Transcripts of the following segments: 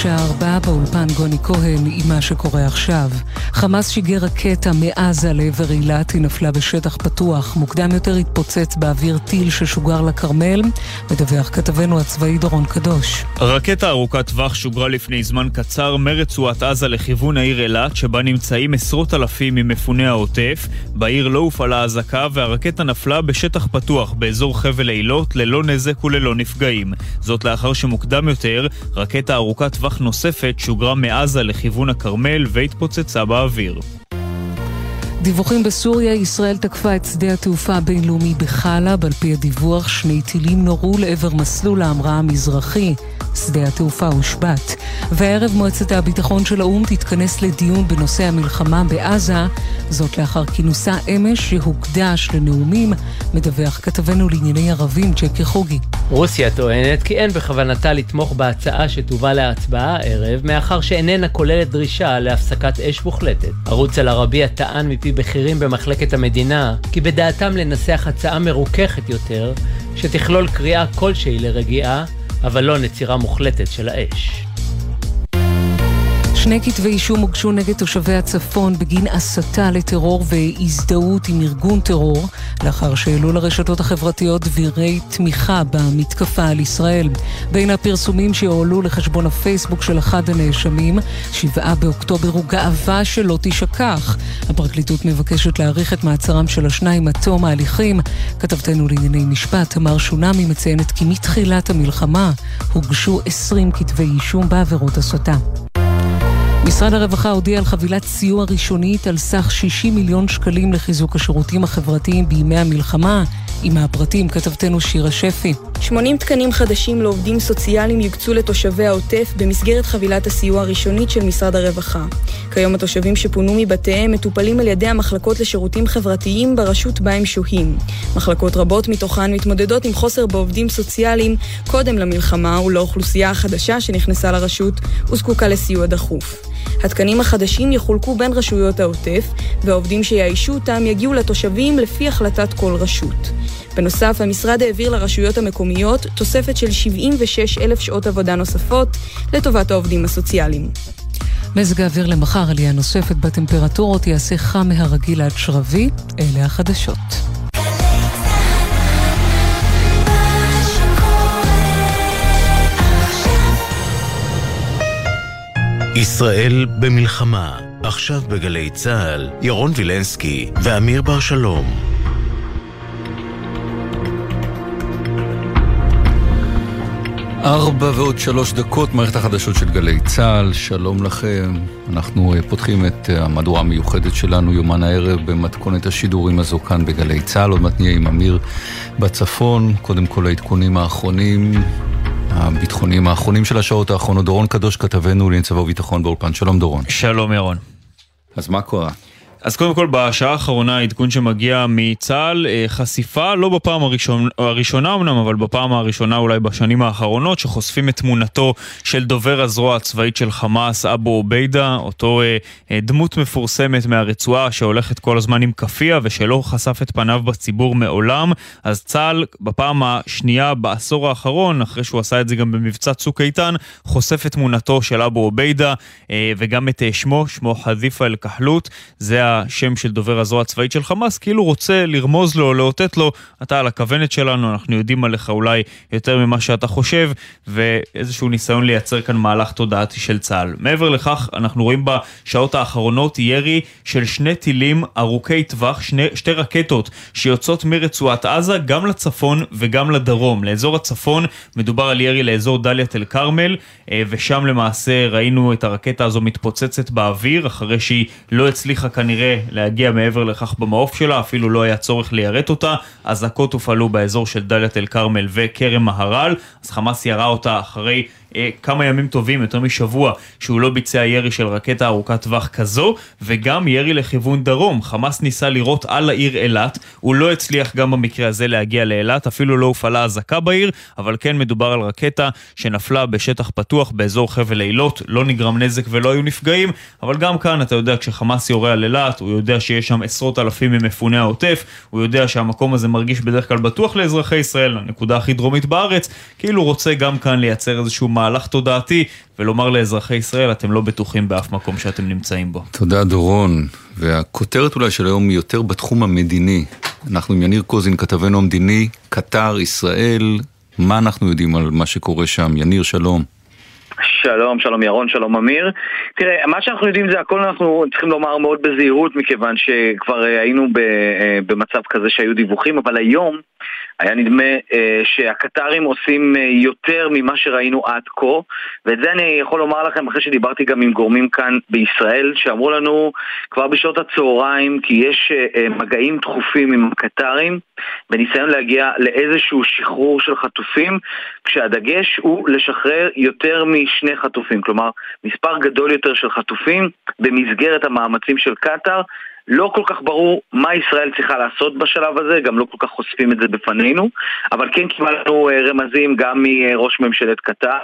השעה ארבע באולפן גוני כהן עם מה שקורה עכשיו. חמאס שיגר רקטה מעזה לעבר אילת, היא נפלה בשטח פתוח. מוקדם יותר התפוצץ באוויר טיל ששוגר לכרמל, מדווח כתבנו הצבאי דורון קדוש. רקטה ארוכת טווח שוגרה לפני זמן קצר מרצועת עזה לכיוון העיר אילת, שבה נמצאים עשרות אלפים ממפוני העוטף. בעיר לא הופעלה אזעקה והרקטה נפלה בשטח פתוח באזור חבל אילות ללא נזק וללא נפגעים. זאת לאחר שמוקדם יותר רקטה ארוכת טווח נוספת שוגרה מעזה לכיוון הכרמל והתפוצצה באוויר. דיווחים בסוריה, ישראל תקפה את שדה התעופה הבינלאומי בחלב. על פי הדיווח, שני טילים נורו לעבר מסלול ההמראה המזרחי. שדה התעופה הושבת. והערב מועצת הביטחון של האו"ם תתכנס לדיון בנושא המלחמה בעזה, זאת לאחר כינוסה אמש שהוקדש לנאומים, מדווח כתבנו לענייני ערבים ג'קי חוגי. רוסיה טוענת כי אין בכוונתה לתמוך בהצעה שתובא להצבעה הערב, מאחר שאיננה כוללת דרישה להפסקת אש מוחלטת. ערוץ אל-ערבייה טען מפי בכירים במחלקת המדינה, כי בדעתם לנסח הצעה מרוככת יותר, שתכלול קריאה כלשהי לרגיעה, אבל לא נצירה מוחלטת של האש. שני כתבי אישום הוגשו נגד תושבי הצפון בגין הסתה לטרור והזדהות עם ארגון טרור, לאחר שהעלו לרשתות החברתיות דבירי תמיכה במתקפה על ישראל. בין הפרסומים שהועלו לחשבון הפייסבוק של אחד הנאשמים, שבעה באוקטובר הוא גאווה שלא תשכח. הפרקליטות מבקשת להאריך את מעצרם של השניים עד תום ההליכים. כתבתנו לענייני משפט, תמר שונמי מציינת כי מתחילת המלחמה הוגשו 20 כתבי אישום בעבירות הסתה. משרד הרווחה הודיע על חבילת סיוע ראשונית על סך 60 מיליון שקלים לחיזוק השירותים החברתיים בימי המלחמה. עם הפרטים כתבתנו שירה שפי. 80 תקנים חדשים לעובדים סוציאליים יוקצו לתושבי העוטף במסגרת חבילת הסיוע הראשונית של משרד הרווחה. כיום התושבים שפונו מבתיהם מטופלים על ידי המחלקות לשירותים חברתיים ברשות בה הם שוהים. מחלקות רבות מתוכן מתמודדות עם חוסר בעובדים סוציאליים קודם למלחמה ולאוכלוסייה החדשה שנכנסה לרשות וזקוקה לסיוע דחוף. התקנים החדשים יחולקו בין רשויות העוטף, והעובדים שיאיישו אותם יגיעו לתושבים לפי החלטת כל רשות. בנוסף, המשרד העביר לרשויות המקומיות תוספת של 76 אלף שעות עבודה נוספות לטובת העובדים הסוציאליים. מזג האוויר למחר עלייה נוספת בטמפרטורות יעשה חם מהרגיל עד שרבי, אלה החדשות. ישראל במלחמה, עכשיו בגלי צה"ל, ירון וילנסקי ואמיר בר שלום. ארבע ועוד שלוש דקות, מערכת החדשות של גלי צה"ל, שלום לכם. אנחנו אה, פותחים את אה, המהדורה המיוחדת שלנו, יומן הערב, במתכונת השידורים הזו כאן בגלי צה"ל. עוד מעט נהיה עם אמיר בצפון. קודם כל העדכונים האחרונים, הביטחוניים האחרונים של השעות האחרונות. דורון קדוש כתבנו לעניין צבא וביטחון באולפן. שלום דורון. שלום ירון. אז מה קורה? אז קודם כל, בשעה האחרונה העדכון שמגיע מצה"ל, אה, חשיפה, לא בפעם הראשון, הראשונה אמנם, אבל בפעם הראשונה אולי בשנים האחרונות, שחושפים את תמונתו של דובר הזרוע הצבאית של חמאס, אבו עוביידה, אותו אה, אה, דמות מפורסמת מהרצועה שהולכת כל הזמן עם כאפיה ושלא חשף את פניו בציבור מעולם. אז צה"ל, בפעם השנייה בעשור האחרון, אחרי שהוא עשה את זה גם במבצע צוק איתן, חושף את תמונתו של אבו עוביידה אה, וגם את אה, שמו, שמו חזיפה אל-כחלוט. זה השם של דובר הזרוע הצבאית של חמאס, כאילו רוצה לרמוז לו, לאותת לו, אתה על הכוונת שלנו, אנחנו יודעים עליך אולי יותר ממה שאתה חושב, ואיזשהו ניסיון לייצר כאן מהלך תודעתי של צה"ל. מעבר לכך, אנחנו רואים בשעות האחרונות ירי של שני טילים ארוכי טווח, שני, שתי רקטות שיוצאות מרצועת עזה, גם לצפון וגם לדרום. לאזור הצפון מדובר על ירי לאזור דאלית אל כרמל, אה, ושם למעשה ראינו את הרקטה הזו מתפוצצת באוויר, אחרי שהיא לא הצליחה כנראה כנראה להגיע מעבר לכך במעוף שלה, אפילו לא היה צורך ליירט אותה. אזעקות הופעלו באזור של דאלית אל כרמל וכרם מהר"ל, אז חמאס ירה אותה אחרי כמה ימים טובים, יותר משבוע, שהוא לא ביצע ירי של רקטה ארוכת טווח כזו, וגם ירי לכיוון דרום. חמאס ניסה לירות על העיר אילת, הוא לא הצליח גם במקרה הזה להגיע לאילת, אפילו לא הופעלה אזעקה בעיר, אבל כן מדובר על רקטה שנפלה בשטח פתוח באזור חבל אילות, לא נגרם נזק ולא היו נפגעים, אבל גם כאן אתה יודע, כשחמאס יורה על אילת, הוא יודע שיש שם עשרות אלפים ממפוני העוטף, הוא יודע שהמקום הזה מרגיש בדרך כלל בטוח לאזרחי ישראל, הנקודה הכי דרומית בארץ, כאילו רוצה גם כאן לייצר איזשהו מהלך תודעתי ולומר לאזרחי ישראל, אתם לא בטוחים באף מקום שאתם נמצאים בו. תודה דורון. והכותרת אולי של היום היא יותר בתחום המדיני. אנחנו עם יניר קוזין, כתבנו המדיני, קטר, ישראל, מה אנחנו יודעים על מה שקורה שם? יניר, שלום. שלום, שלום ירון, שלום אמיר. תראה, מה שאנחנו יודעים זה הכל אנחנו צריכים לומר מאוד בזהירות מכיוון שכבר אה, היינו אה, במצב כזה שהיו דיווחים, אבל היום היה נדמה אה, שהקטרים עושים אה, יותר ממה שראינו עד כה, ואת זה אני יכול לומר לכם אחרי שדיברתי גם עם גורמים כאן בישראל, שאמרו לנו כבר בשעות הצהריים כי יש אה, אה, מגעים דחופים עם הקטרים בניסיון להגיע לאיזשהו שחרור של חטופים, כשהדגש הוא לשחרר יותר משני חטופים, כלומר מספר גדול יותר של חטופים במסגרת המאמצים של קטאר לא כל כך ברור מה ישראל צריכה לעשות בשלב הזה, גם לא כל כך חושפים את זה בפנינו, אבל כן קיבלנו אה, רמזים גם מראש ממשלת קטר,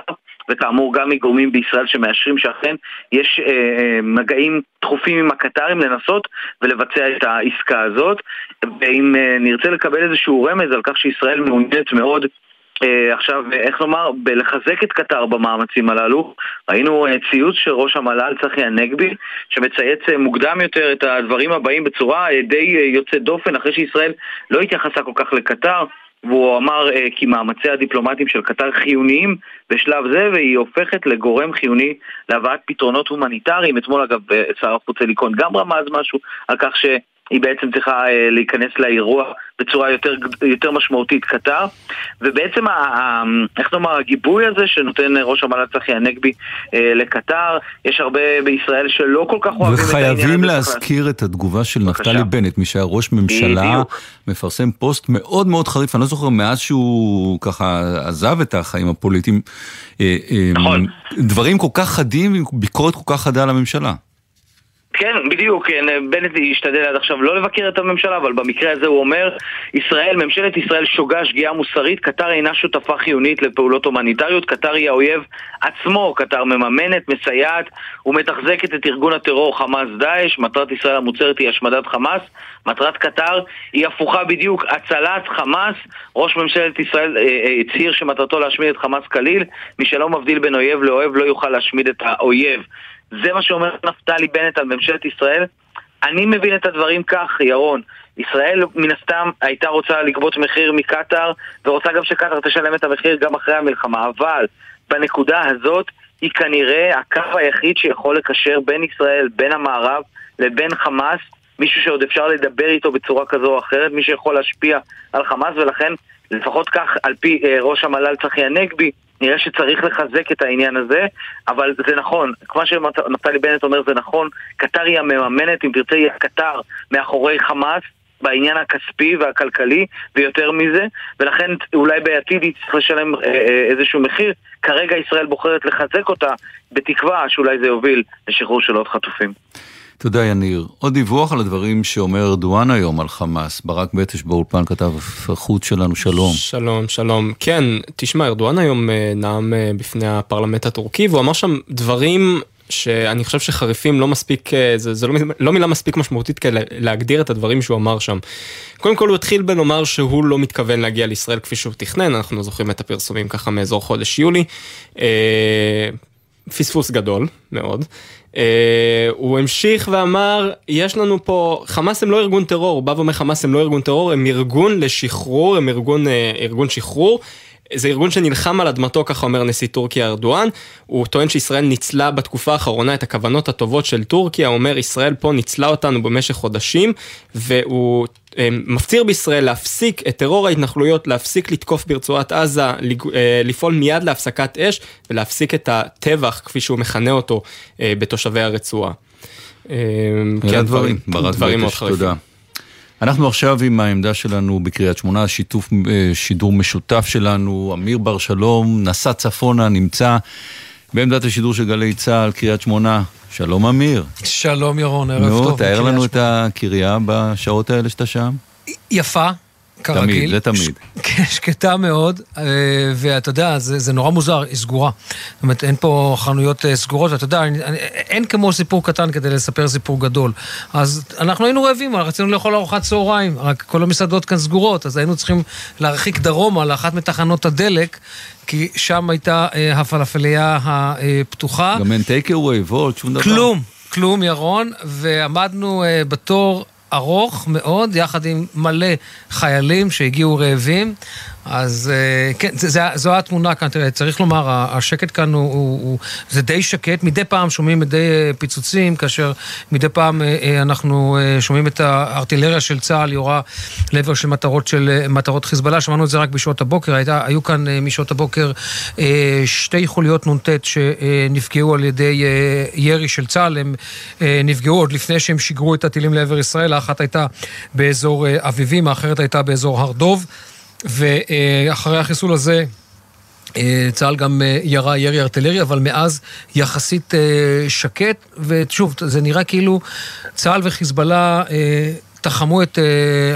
וכאמור גם מגורמים בישראל שמאשרים שאכן יש אה, אה, מגעים דחופים עם הקטרים לנסות ולבצע את העסקה הזאת, ואם אה, נרצה לקבל איזשהו רמז על כך שישראל מעוניינת מאוד עכשיו, איך לומר, בלחזק את קטר במאמצים הללו, ראינו uh, ציוץ של ראש המל"ל צחי הנגבי, שמצייץ uh, מוקדם יותר את הדברים הבאים בצורה די יוצאת דופן, אחרי שישראל לא התייחסה כל כך לקטר. והוא אמר uh, כי מאמצי הדיפלומטים של קטר חיוניים בשלב זה והיא הופכת לגורם חיוני להבאת פתרונות הומניטריים. אתמול אגב שר החוץ אלי כהן גם רמז משהו על כך ש... היא בעצם צריכה אה, להיכנס לאירוע בצורה יותר, יותר משמעותית קטר ובעצם, ה, איך נאמר, הגיבוי הזה שנותן ראש המל"ל צחי הנגבי אה, לקטר, יש הרבה בישראל שלא כל כך אוהבים את העניין הזה. וחייבים להזכיר את התגובה של נפתלי בנט, מי שהיה ראש ממשלה, בדיוק. מפרסם פוסט מאוד מאוד חריף, אני לא זוכר מאז שהוא ככה עזב את החיים הפוליטיים, אה, אה, נכון. דברים כל כך חדים, ביקורת כל כך חדה על הממשלה. כן, בדיוק, כן, בנט השתדל עד עכשיו לא לבקר את הממשלה, אבל במקרה הזה הוא אומר, ישראל, ממשלת ישראל שוגה שגיאה מוסרית, קטר אינה שותפה חיונית לפעולות הומניטריות, קטר היא האויב עצמו, קטר מממנת, מסייעת ומתחזקת את ארגון הטרור חמאס דאעש, מטרת ישראל המוצהרת היא השמדת חמאס, מטרת קטר היא הפוכה בדיוק, הצלת חמאס, ראש ממשלת ישראל אה, אה, הצהיר שמטרתו להשמיד את חמאס כליל, מי שלא מבדיל בין אויב לאוהב לא יוכל להשמיד את האויב. זה מה שאומר נפתלי בנט על ממשלת ישראל. אני מבין את הדברים כך, ירון. ישראל מן הסתם הייתה רוצה לגבות מחיר מקטאר, ורוצה גם שקטאר תשלם את המחיר גם אחרי המלחמה, אבל בנקודה הזאת היא כנראה הקו היחיד שיכול לקשר בין ישראל, בין המערב, לבין חמאס, מישהו שעוד אפשר לדבר איתו בצורה כזו או אחרת, מי שיכול להשפיע על חמאס, ולכן, לפחות כך, על פי אה, ראש המל"ל צחי הנגבי, נראה שצריך לחזק את העניין הזה, אבל זה נכון, כמו שנפתלי בנט אומר זה נכון, קטר היא המממנת, אם תרצה היא הקטר מאחורי חמאס, בעניין הכספי והכלכלי, ויותר מזה, ולכן אולי בעתיד היא צריכה לשלם אה, אה, איזשהו מחיר. כרגע ישראל בוחרת לחזק אותה, בתקווה שאולי זה יוביל לשחרור של עוד חטופים. תודה יניר. עוד דיווח על הדברים שאומר ארדואן היום על חמאס. ברק בטש באולפן כתב החוץ שלנו, שלום. שלום, שלום. כן, תשמע, ארדואן היום אה, נאם אה, בפני הפרלמנט הטורקי, והוא אמר שם דברים שאני חושב שחריפים לא מספיק, אה, זה, זה לא, לא מילה מספיק משמעותית כדי להגדיר את הדברים שהוא אמר שם. קודם כל הוא התחיל בלומר שהוא לא מתכוון להגיע לישראל כפי שהוא תכנן, אנחנו זוכרים את הפרסומים ככה מאזור חודש יולי. פספוס גדול מאוד. Uh, הוא המשיך ואמר, יש לנו פה, חמאס הם לא ארגון טרור, הוא בא ואומר חמאס הם לא ארגון טרור, הם ארגון לשחרור, הם ארגון, uh, ארגון שחרור. זה ארגון שנלחם על אדמתו, ככה אומר נשיא טורקיה ארדואן. הוא טוען שישראל ניצלה בתקופה האחרונה את הכוונות הטובות של טורקיה, הוא אומר ישראל פה ניצלה אותנו במשך חודשים, והוא אה, מפציר בישראל להפסיק את טרור ההתנחלויות, להפסיק לתקוף ברצועת עזה, אה, לפעול מיד להפסקת אש ולהפסיק את הטבח, כפי שהוא מכנה אותו, אה, בתושבי הרצועה. כן, דברים, דברים מאוד חריפים. תודה. אנחנו עכשיו עם העמדה שלנו בקריית שמונה, שיתוף שידור משותף שלנו, אמיר בר שלום, נסע צפונה, נמצא בעמדת השידור של גלי צה"ל, קריית שמונה. שלום אמיר. שלום ירון, ערב נו, טוב. נו, תאר לנו את הקריה בשעות האלה שאתה שם. יפה, כרגיל. תמיד, זה תמיד. כן, שקטה מאוד, אה, ואתה יודע, זה, זה נורא מוזר, היא סגורה. זאת אומרת, אין פה חנויות אה, סגורות, ואתה יודע, אני, אני, אין כמו סיפור קטן כדי לספר סיפור גדול. אז אנחנו היינו רעבים, רצינו לאכול ארוחת צהריים, רק כל המסעדות כאן סגורות, אז היינו צריכים להרחיק דרומה לאחת מתחנות הדלק, כי שם הייתה אה, הפלאפליה הפתוחה. גם אין טייק אווי, וולט, שום דבר. כלום, כלום, ירון, ועמדנו אה, בתור ארוך מאוד, יחד עם מלא חיילים שהגיעו רעבים. אז אה, כן, זה, זה, זו התמונה כאן, תראה, צריך לומר, השקט כאן הוא, הוא, הוא, זה די שקט, מדי פעם שומעים מדי אה, פיצוצים, כאשר מדי פעם אה, אנחנו שומעים את הארטילריה של צה"ל יורה לעבר של מטרות של מטרות חיזבאללה, שמענו את זה רק בשעות הבוקר, הייתה, היו כאן משעות הבוקר שתי חוליות נ"ט שנפגעו על ידי ירי של צה"ל, הם נפגעו עוד לפני שהם שיגרו את הטילים לעבר ישראל, האחת הייתה באזור אביבים, האחרת הייתה באזור הר דוב. ואחרי החיסול הזה... אה, צה"ל גם אה, ירה ירי ארטילרי, אבל מאז יחסית אה, שקט, ושוב, זה נראה כאילו צה"ל וחיזבאללה תחמו את,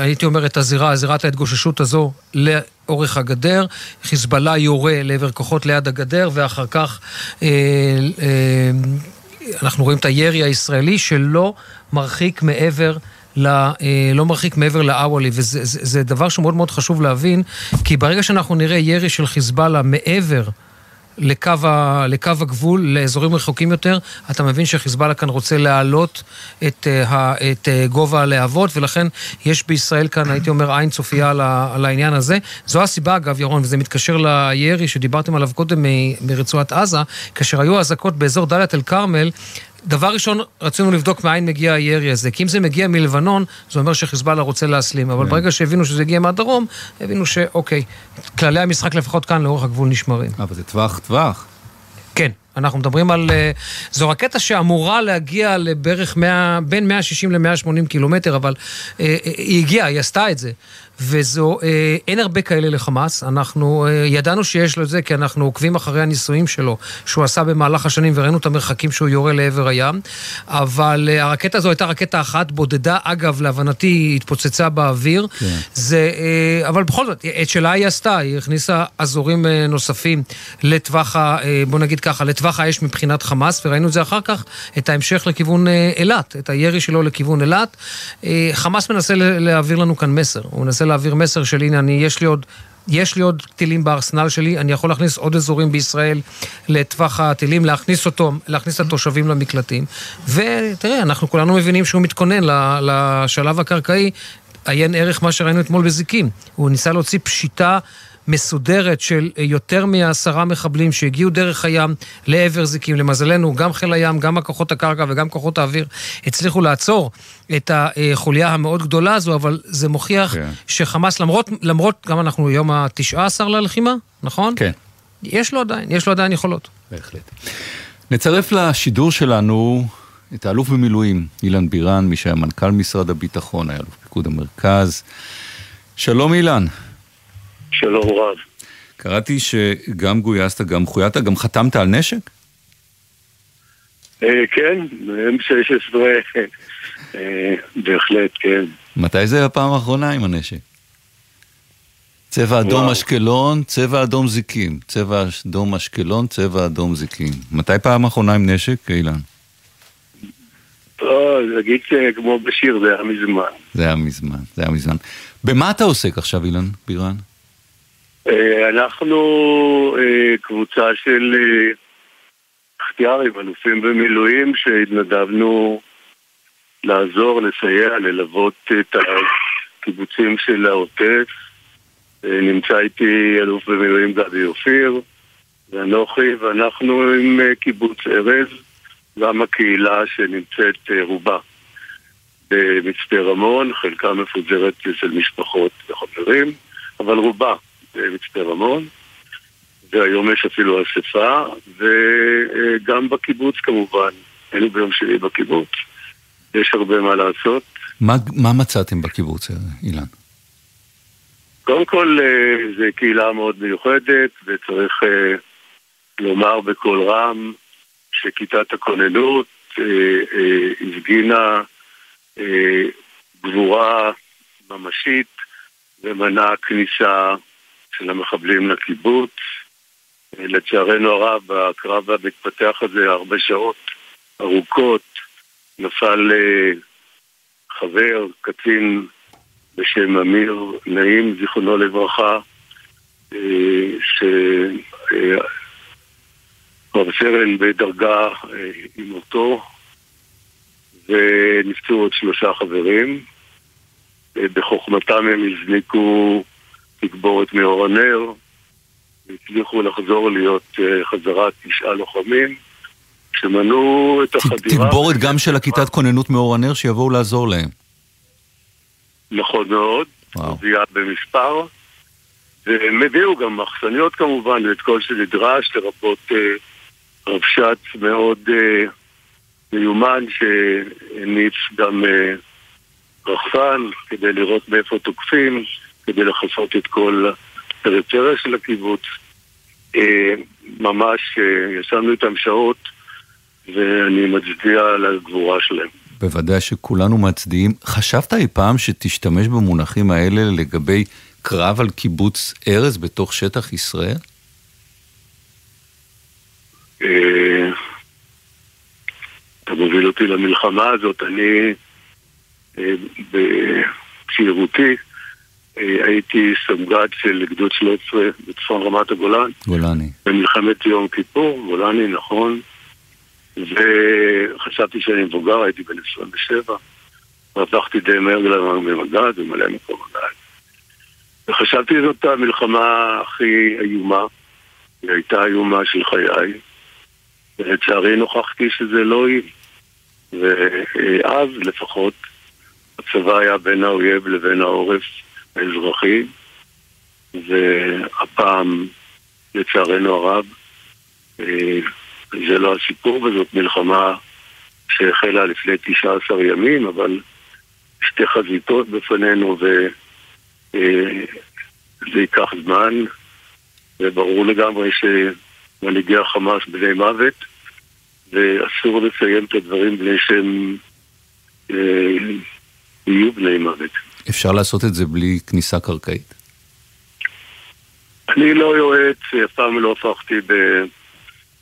הייתי אומר, את הזירה, זירת ההתגוששות הזו לאורך הגדר. חיזבאללה יורה לעבר כוחות ליד הגדר, ואחר כך אנחנו רואים את הירי הישראלי שלא מרחיק מעבר לא, לא מרחיק מעבר לאוואלי, וזה זה, זה דבר שמאוד מאוד חשוב להבין, כי ברגע שאנחנו נראה ירי של חיזבאללה מעבר לקו, ה, לקו הגבול, לאזורים רחוקים יותר, אתה מבין שחיזבאללה כאן רוצה להעלות את, אה, את אה, גובה הלהבות, ולכן יש בישראל כאן, הייתי אומר, עין צופייה על, על העניין הזה. זו הסיבה, אגב, ירון, וזה מתקשר לירי שדיברתם עליו קודם מרצועת עזה, כאשר היו אזעקות באזור דאלית אל-כרמל, דבר ראשון, רצינו לבדוק מאין מגיע הירי הזה, כי אם זה מגיע מלבנון, זה אומר שחיזבאללה רוצה להסלים, אבל כן. ברגע שהבינו שזה הגיע מהדרום, הבינו שאוקיי, כללי המשחק לפחות כאן לאורך הגבול נשמרים. אבל זה טווח טווח. כן, אנחנו מדברים על... אה, זו רקטה שאמורה להגיע לבערך 100, בין 160 ל-180 קילומטר, אבל אה, אה, היא הגיעה, היא עשתה את זה. וזו, אה, אין הרבה כאלה לחמאס. אנחנו אה, ידענו שיש לו את זה כי אנחנו עוקבים אחרי הניסויים שלו, שהוא עשה במהלך השנים, וראינו את המרחקים שהוא יורה לעבר הים. אבל אה, הרקטה הזו הייתה רקטה אחת בודדה, אגב, להבנתי התפוצצה באוויר. כן. זה, אה, אבל בכל זאת, את שלה היא עשתה, היא הכניסה אזורים אה, נוספים לטווח, ה, אה, בוא נגיד ככה, לטווח האש מבחינת חמאס, וראינו את זה אחר כך, את ההמשך לכיוון אה, אילת, את הירי שלו לכיוון אילת. אה, חמאס מנסה להעביר לנו כאן מסר, הוא מנסה להעביר מסר של הנה, אני, יש לי עוד... יש לי עוד טילים בארסנל שלי, אני יכול להכניס עוד אזורים בישראל לטווח הטילים, להכניס אותו, להכניס את התושבים למקלטים. ותראה, אנחנו כולנו מבינים שהוא מתכונן לשלב הקרקעי, עיין ערך מה שראינו אתמול בזיקים. הוא ניסה להוציא פשיטה מסודרת של יותר מעשרה מחבלים שהגיעו דרך הים לעבר זיקים. למזלנו, גם חיל הים, גם הכוחות הקרקע וגם כוחות האוויר הצליחו לעצור את החוליה המאוד גדולה הזו, אבל זה מוכיח כן. שחמאס, למרות, למרות, גם אנחנו יום התשעה עשר ללחימה, נכון? כן. יש לו עדיין, יש לו עדיין יכולות. בהחלט. נצרף לשידור שלנו את האלוף במילואים, אילן בירן, מי שהיה מנכ"ל משרד הביטחון, היה אלוף פיקוד המרכז. שלום אילן. שלום רב. קראתי שגם גויסת, גם חויית, גם חתמת על נשק? אה, כן, M16, אה, בהחלט, כן. מתי זה הפעם האחרונה עם הנשק? צבע אדום אשקלון, צבע אדום זיקים. צבע אדום אשקלון, צבע אדום זיקים. מתי פעם אחרונה עם נשק, אילן? נגיד כמו בשיר, זה היה מזמן. זה היה מזמן, זה היה מזמן. במה אתה עוסק עכשיו, אילן בירן? אה, אנחנו אה, קבוצה של אה, חטיארים, אלופים במילואים, שהתנדבנו לעזור, לסייע, ללוות את הקיבוצים של העוטף. נמצא איתי אלוף במילואים גבי אופיר, ואנוכי, ואנחנו עם קיבוץ ארז, גם הקהילה שנמצאת רובה במצפה רמון, חלקה מפוזרת של משפחות וחברים, אבל רובה במצפה רמון, והיום יש אפילו אספה, וגם בקיבוץ כמובן, היינו ביום שני בקיבוץ, יש הרבה מה לעשות. מה, מה מצאתם בקיבוץ, אילן? קודם כל, אה, זו קהילה מאוד מיוחדת, וצריך אה, לומר בקול רם שכיתת הכוננות אה, הפגינה גבורה ממשית ומנע כניסה של המחבלים לקיבוץ. לצערנו הרב, הקרב המתפתח הזה הרבה שעות ארוכות, נפל אה, חבר, קצין בשם אמיר נעים, זיכרונו לברכה, אה, שרב סרן בדרגה אה, עם מותו, ונפצעו עוד שלושה חברים. בחוכמתם הם הזניקו תגבורת מאור הנר, והצליחו לחזור להיות חזרה תשעה לוחמים. שמנעו את החדירה... תגבורת גם של הכיתת כוננות מאור הנר שיבואו לעזור להם. נכון מאוד, הביאה במספר, והם הביאו גם מחסניות כמובן, ואת כל שנדרש, לרבות אה, רבש"ץ מאוד אה, מיומן שהניף גם אה, רחפן כדי לראות מאיפה תוקפים, כדי לכסות את כל הפריפריה של הקיבוץ. אה, ממש אה, ישבנו איתם שעות ואני מצדיע לגבורה שלהם. בוודאי שכולנו מצדיעים. חשבת אי פעם שתשתמש במונחים האלה לגבי קרב על קיבוץ ארז בתוך שטח ישראל? אה, אתה מוביל אותי למלחמה הזאת. אני בצעירותי הייתי סמג"ד של גדוד 13 בצפון רמת הגולן. גולני. במלחמת יום כיפור, גולני, נכון. וחשבתי שאני מבוגר, הייתי בן 27, והפכתי די מהר למג"ד, ומלא מקום מג"ד. וחשבתי שזאת המלחמה הכי איומה, היא הייתה איומה של חיי, ולצערי נוכחתי שזה לא היא. ואז לפחות הצבא היה בין האויב לבין העורף האזרחי, והפעם, לצערנו הרב, אה, זה לא הסיפור, וזאת מלחמה שהחלה לפני 19 ימים, אבל שתי חזיתות בפנינו וזה אה, ייקח זמן, וברור לגמרי שמנהיגי החמאס בני מוות, ואסור לסיים את הדברים בלי שהם אה, יהיו בני מוות. אפשר לעשות את זה בלי כניסה קרקעית? אני לא יועץ, אף פעם לא הפכתי ב...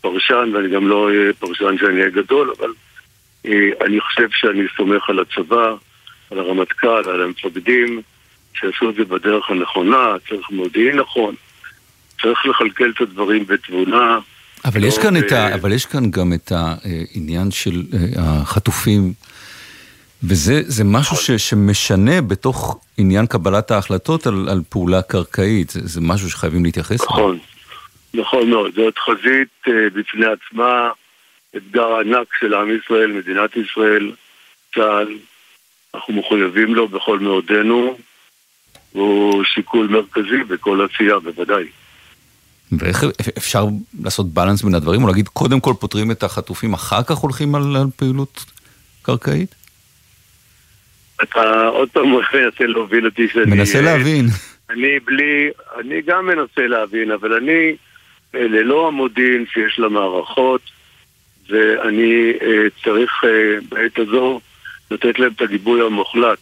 פרשן, ואני גם לא אהיה פרשן שאני אהיה גדול, אבל אה, אני חושב שאני סומך על הצבא, על הרמטכ"ל, על המפקדים, שעשו את זה בדרך הנכונה, צריך מודיעין נכון, צריך לכלכל את הדברים בתבונה. אבל, יש, כאן ב... את ה, אבל יש כאן גם את העניין של אה, החטופים, וזה משהו ש, נכון. שמשנה בתוך עניין קבלת ההחלטות על, על פעולה קרקעית, זה, זה משהו שחייבים להתייחס אליו. נכון. נכון מאוד, זאת חזית uh, בפני עצמה, אתגר ענק של עם ישראל, מדינת ישראל, צה"ל, אנחנו מחויבים לו בכל מאודנו, הוא שיקול מרכזי בכל עשייה, בוודאי. ואיך אפשר לעשות בלנס בין הדברים, או להגיד קודם כל פותרים את החטופים, אחר כך הולכים על, על פעילות קרקעית? אתה עוד פעם מנסה להוביל אותי שאני... מנסה להבין. אני בלי, אני גם מנסה להבין, אבל אני ללא המודיעין שיש למערכות, ואני אה, צריך אה, בעת הזו לתת להם את הגיבוי המוחלט,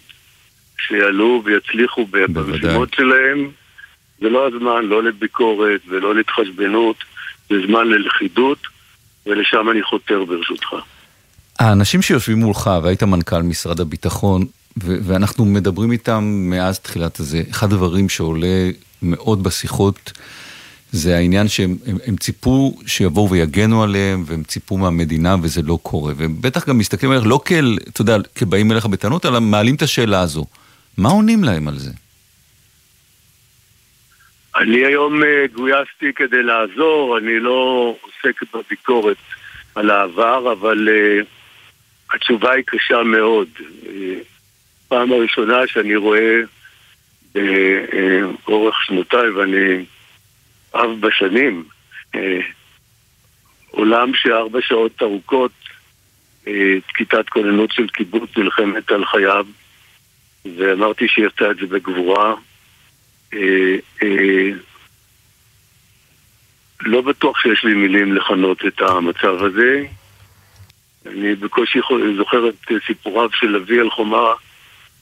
שיעלו ויצליחו במשימות שלהם. זה לא הזמן לא לביקורת ולא להתחשבנות, זה זמן ללכידות, ולשם אני חותר ברשותך. האנשים שיושבים מולך, והיית מנכ"ל משרד הביטחון, ואנחנו מדברים איתם מאז תחילת הזה, אחד הדברים שעולה מאוד בשיחות זה העניין שהם הם, הם ציפו שיבואו ויגנו עליהם, והם ציפו מהמדינה וזה לא קורה. והם בטח גם מסתכלים עליך לא כאל, אתה יודע, כבאים אליך בטענות, אלא מעלים את השאלה הזו. מה עונים להם על זה? אני היום אה, גויסתי כדי לעזור, אני לא עוסק בביקורת על העבר, אבל uh, התשובה היא קשה מאוד. Uh, פעם הראשונה שאני רואה באורך uh, שנותיי, ואני אב בשנים. אה, עולם שארבע שעות ארוכות, אה, כיתת כוננות של קיבוץ נלחמת על חייו, ואמרתי שהיא עשתה את זה בגבורה. אה, לא בטוח שיש לי מילים לכנות את המצב הזה. אני בקושי זוכר את סיפוריו של אבי על חומה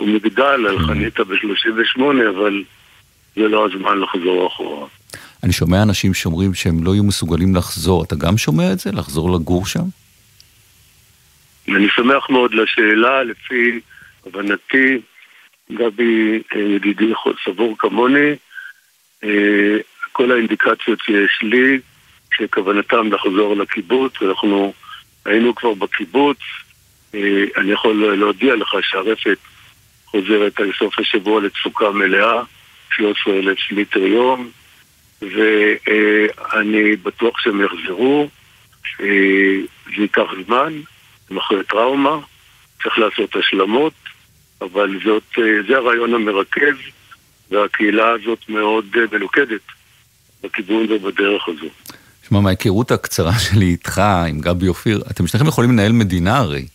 ומגדל, על חניתה ב-38, אבל זה לא הזמן לחזור אחורה. אני שומע אנשים שאומרים שהם לא יהיו מסוגלים לחזור. אתה גם שומע את זה? לחזור לגור שם? אני שמח מאוד לשאלה, לפי הבנתי, גבי אה, ידידי סבור כמוני, אה, כל האינדיקציות שיש לי, שכוונתם לחזור לקיבוץ, אנחנו היינו כבר בקיבוץ, אה, אני יכול להודיע לך שהרפת חוזרת על סוף השבוע לתפוקה מלאה, 13,000 ליטר יום, ואני בטוח שהם יחזרו, זה ייקח זמן, הם אחרי טראומה, צריך לעשות השלמות, אבל זאת, זה הרעיון המרכז, והקהילה הזאת מאוד מלוכדת בכיוון ובדרך הזו. שמע, מההיכרות הקצרה שלי איתך, עם גבי אופיר, אתם שניכם יכולים לנהל מדינה הרי.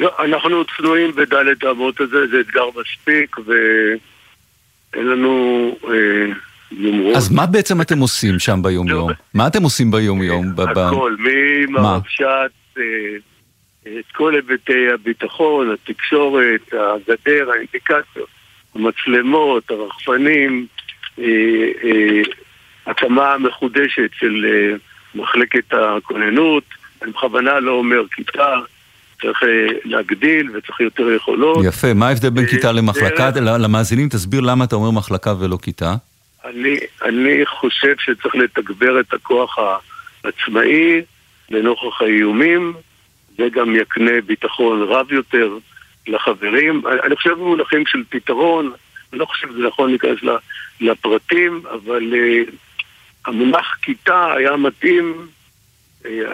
לא, אנחנו צנועים בדלת האמות הזה, זה אתגר מספיק, ואין לנו אה, יומרות. אז מה בעצם אתם עושים שם ביום-יום? מה אתם עושים ביום-יום? הכל, ממרשת, אה, את כל היבטי הביטחון, התקשורת, הגדר, האינדיקציות, המצלמות, הרחפנים, אה, אה, הקמה מחודשת של מחלקת הכוננות, אני בכוונה לא אומר כיתה, צריך להגדיל וצריך יותר יכולות. יפה, מה ההבדל בין כיתה למחלקה? למאזינים תסביר למה אתה אומר מחלקה ולא כיתה. אני, אני חושב שצריך לתגבר את הכוח העצמאי לנוכח האיומים, זה גם יקנה ביטחון רב יותר לחברים. אני חושב במונחים של פתרון, אני לא חושב שזה נכון להיכנס לפרטים, אבל uh, המונח כיתה היה מתאים,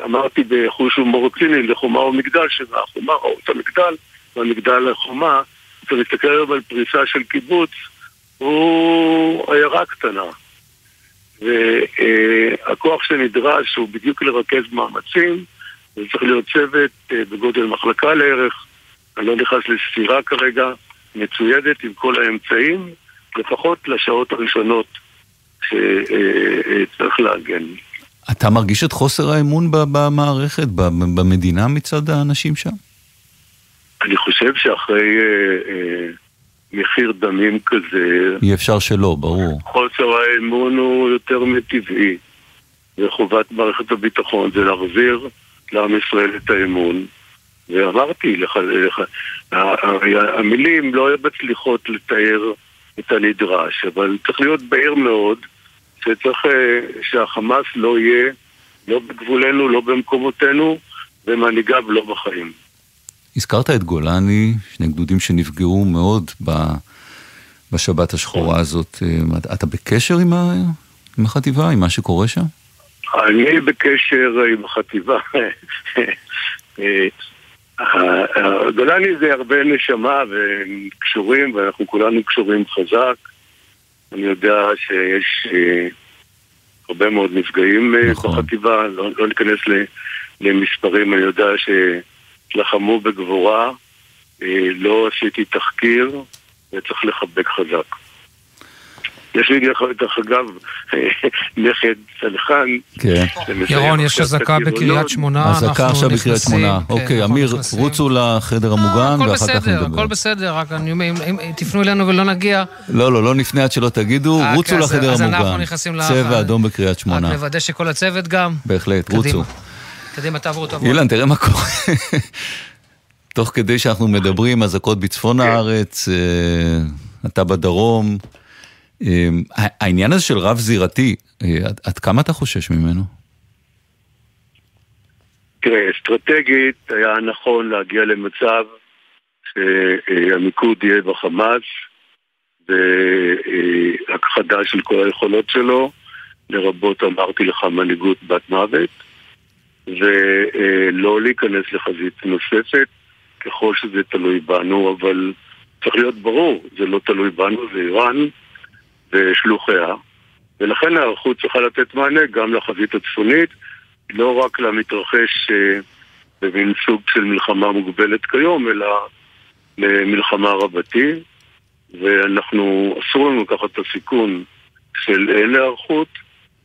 אמרתי בחוש הומור ציני, לחומה ומגדל, שהחומה או את המגדל, והמגדל לחומה, צריך להסתכל היום על פריסה של קיבוץ, הוא עיירה קטנה. והכוח שנדרש הוא בדיוק לרכז מאמצים, זה צריך להיות צוות אה, בגודל מחלקה לערך, אני לא נכנס לספירה כרגע, מצוידת עם כל האמצעים, לפחות לשעות הראשונות שצריך להגן. אתה מרגיש את חוסר האמון במערכת, במדינה מצד האנשים שם? אני חושב שאחרי אה, אה, מחיר דמים כזה... אי אפשר שלא, ברור. חוסר האמון הוא יותר מטבעי, וחובת מערכת הביטחון זה להחזיר לעם ישראל את האמון. ואמרתי לך, לך המילים לא מצליחות לתאר את הנדרש, אבל צריך להיות בהיר מאוד, שצריך אה, שהחמאס לא יהיה לא בגבולנו, לא במקומותינו, ומנהיגיו לא בחיים. הזכרת את גולני, שני גדודים שנפגעו מאוד בשבת השחורה הזאת. אה, אתה בקשר עם, ה... עם החטיבה, עם מה שקורה שם? אני בקשר עם החטיבה. אה, גולני זה הרבה נשמה והם קשורים, ואנחנו כולנו קשורים חזק. אני יודע שיש אה, הרבה מאוד נפגעים נכון. בחטיבה, לא, לא ניכנס למספרים, אני יודע ש... לחמו בגבורה, אה, לא עשיתי תחקיר, וצריך לחבק חזק. יש לי דרך אגב נכד סלחן. כן. ירון, יש אזעקה בקריית שמונה, אזעקה עכשיו בקריית שמונה. כן, אוקיי, אמיר, רוצו לחדר המוגן ואחר כך נדבר. הכל בסדר, רק אני אומר, אם תפנו אלינו ולא נגיע... לא, לא, לא נפנה עד שלא תגידו, אה, רוצו לחדר המוגן. אז אנחנו נכנסים ל... צבע אדום בקריית שמונה. רק נוודא שכל הצוות גם. בהחלט, רוצו. קדימה, תעברו, תעברו. אילן, תראה מה קורה. תוך כדי שאנחנו מדברים, אזעקות בצפון כן. הארץ, אה, אתה בדרום. אה, העניין הזה של רב זירתי, אה, עד כמה אתה חושש ממנו? תראה, אסטרטגית היה נכון להגיע למצב שהמיקוד יהיה בחמאס והכחדה של כל היכולות שלו, לרבות, אמרתי לך, מנהיגות בת מוות. ולא להיכנס לחזית נוספת ככל שזה תלוי בנו, אבל צריך להיות ברור, זה לא תלוי בנו, זה איראן ושלוחיה, ולכן ההיערכות צריכה לתת מענה גם לחזית הצפונית, לא רק למתרחש אה, במין סוג של מלחמה מוגבלת כיום, אלא למלחמה רבתי, ואנחנו, אסור לנו לקחת את הסיכון של אין היערכות,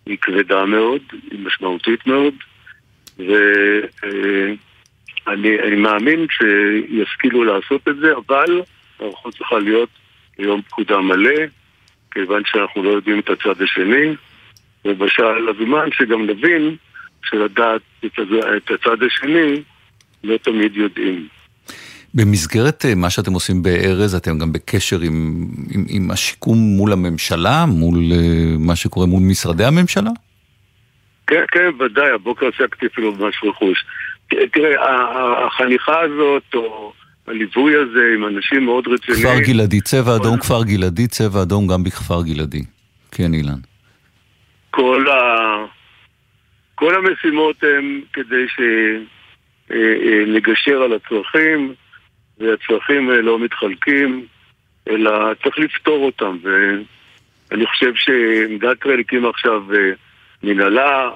היא כבדה מאוד, היא משמעותית מאוד, ואני מאמין שישכילו לעשות את זה, אבל הערכות צריכה להיות יום פקודה מלא, כיוון שאנחנו לא יודעים את הצד השני, ובשל הזמן שגם נבין שלדעת את הצד השני לא תמיד יודעים. במסגרת אה, מה שאתם עושים בארז, אתם גם בקשר עם, עם, עם השיקום מול הממשלה, מול אה, מה שקורה מול משרדי הממשלה? כן, כן, ודאי, הבוקר עסקתי אפילו במס רכוש. תראה, החניכה הזאת, או הליווי הזה עם אנשים מאוד רציניים... כפר גלעדי, צבע אדום, כפר גלעדי, צבע אדום גם בכפר גלעדי. כן, אילן. כל, ה... כל המשימות הן כדי שנגשר אה, על הצרכים. והצרכים אה, לא מתחלקים, אלא צריך לפתור אותם. ואני חושב שמדינת ישראל הקימה עכשיו אה, מנהלה.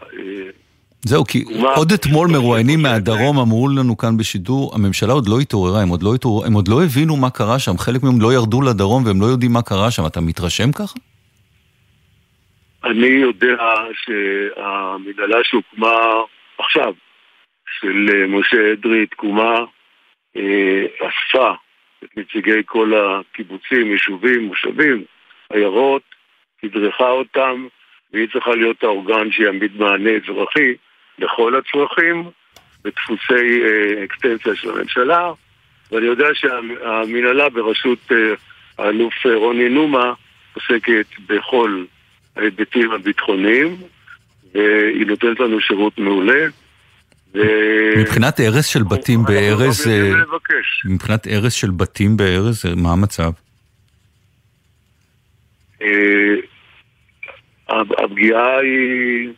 אה, זהו, כי עוד אתמול מרואיינים מהדרום אמרו לנו כאן בשידור, הממשלה עוד לא התעוררה, הם עוד לא, התעור... הם עוד לא הבינו מה קרה שם, חלק מהם לא ירדו לדרום והם לא יודעים מה קרה שם, אתה מתרשם ככה? אני יודע שהמנהלה שהוקמה עכשיו, של משה אדרי, תקומה אה, אספה את נציגי כל הקיבוצים, יישובים, מושבים, עיירות, תדרכה אותם, והיא צריכה להיות האורגן שיעמיד מענה אזרחי לכל הצרכים בדפוסי אה, אקסטנציה של הממשלה, ואני יודע שהמנהלה בראשות אה, האלוף אה, רוני נומה עוסקת בכל ההיבטים הביטחוניים, והיא נותנת לנו שירות מעולה. מבחינת הרס של בתים בארז, אה, מבחינת הרס של בתים בארז, מה המצב? הפגיעה היא